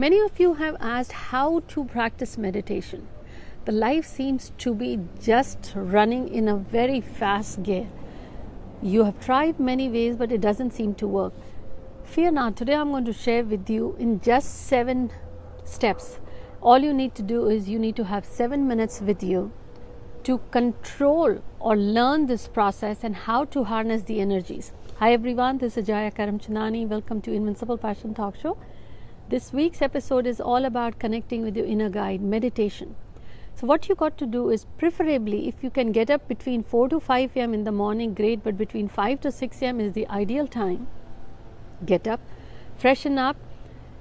Many of you have asked how to practice meditation. The life seems to be just running in a very fast gear. You have tried many ways, but it doesn't seem to work. Fear not, today I'm going to share with you in just seven steps. All you need to do is you need to have seven minutes with you to control or learn this process and how to harness the energies. Hi everyone, this is Jaya Karamchandani. Welcome to Invincible Passion Talk Show. This week's episode is all about connecting with your inner guide, meditation. So, what you got to do is preferably if you can get up between 4 to 5 am in the morning, great, but between 5 to 6 am is the ideal time. Get up, freshen up,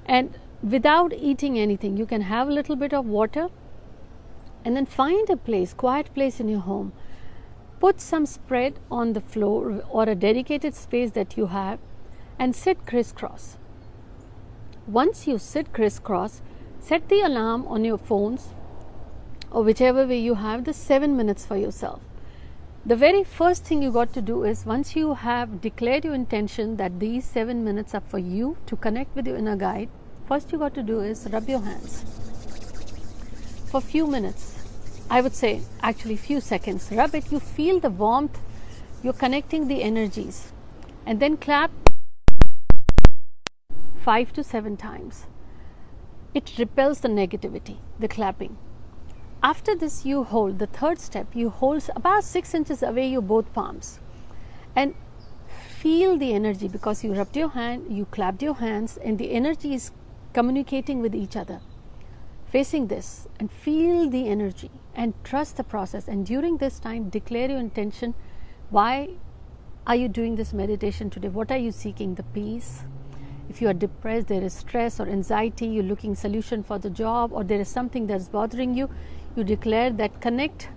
and without eating anything, you can have a little bit of water and then find a place, quiet place in your home. Put some spread on the floor or a dedicated space that you have and sit crisscross once you sit crisscross, set the alarm on your phones or whichever way you have the seven minutes for yourself. The very first thing you got to do is once you have declared your intention that these seven minutes are for you to connect with your inner guide, first you got to do is rub your hands for a few minutes. I would say actually few seconds. Rub it, you feel the warmth, you're connecting the energies, and then clap five to seven times. It repels the negativity, the clapping. After this, you hold the third step, you hold about six inches away your both palms and feel the energy because you rubbed your hand, you clapped your hands, and the energy is communicating with each other. Facing this and feel the energy and trust the process. And during this time, declare your intention. Why are you doing this meditation today? What are you seeking? The peace, if you are depressed there is stress or anxiety you're looking solution for the job or there is something that's bothering you you declare that connect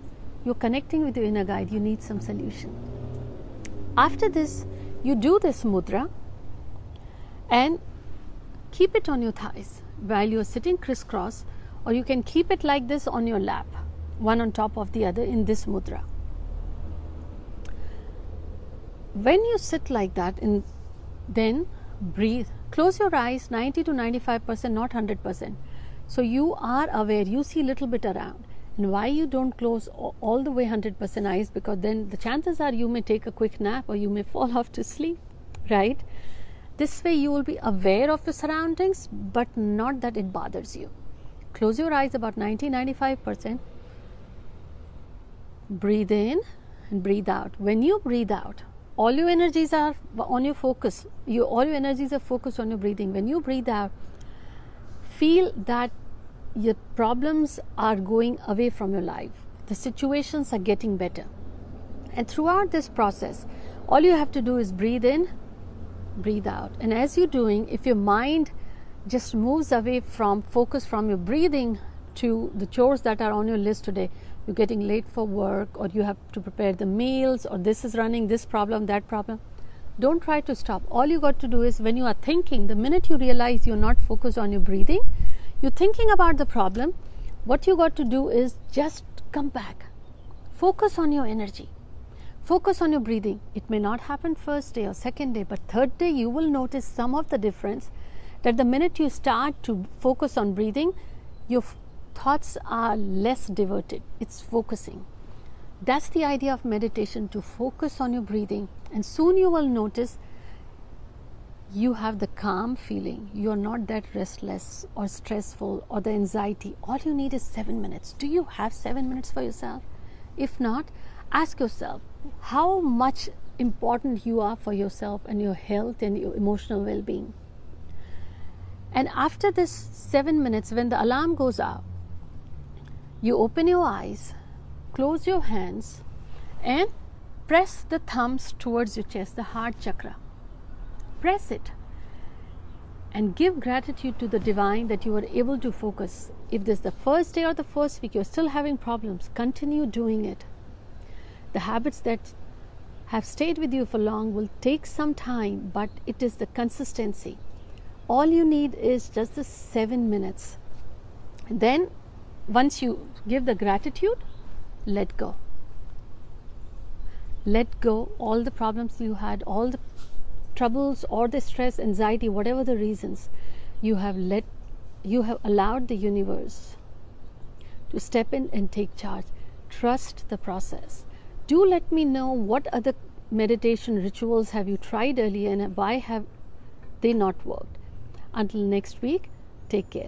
you're connecting with your inner guide. You need some solution. After this you do this mudra and keep it on your thighs while you're sitting crisscross or you can keep it like this on your lap one on top of the other in this mudra. When you sit like that in then breathe. Close your eyes 90 to 95% not 100% so you are aware you see a little bit around. And why you don't close all the way 100% eyes because then the chances are you may take a quick nap or you may fall off to sleep right? This way you will be aware of your surroundings but not that it bothers you. Close your eyes about 90 95% breathe in and breathe out. When you breathe out all your energies are on your focus. You all your energies are focused on your breathing. When you breathe out feel that your problems are going away from your life. The situations are getting better. And throughout this process all you have to do is breathe in breathe out. And as you're doing if your mind just moves away from focus from your breathing to the chores that are on your list today. You're getting late for work or you have to prepare the meals or this is running this problem that problem. Don't try to stop. All you got to do is when you are thinking the minute you realize you're not focused on your breathing you're thinking about the problem what you got to do is just come back. Focus on your energy. Focus on your breathing. It may not happen first day or second day but third day you will notice some of the difference that the minute you start to focus on breathing your thoughts are less diverted, it's focusing. That's the idea of meditation to focus on your breathing, and soon you will notice you have the calm feeling. You're not that restless or stressful or the anxiety. All you need is seven minutes. Do you have seven minutes for yourself? If not, ask yourself how much important you are for yourself and your health and your emotional well being. And after this seven minutes, when the alarm goes out, you open your eyes, close your hands, and press the thumbs towards your chest, the heart chakra. Press it and give gratitude to the divine that you are able to focus. If this is the first day or the first week, you're still having problems, continue doing it. The habits that have stayed with you for long will take some time, but it is the consistency. All you need is just the seven minutes. And then once you give the gratitude, let go. Let go all the problems you had, all the troubles or the stress, anxiety, whatever the reasons, you have let you have allowed the universe to step in and take charge. Trust the process. Do let me know what other meditation rituals have you tried earlier and why have they not worked. Until next week, take care.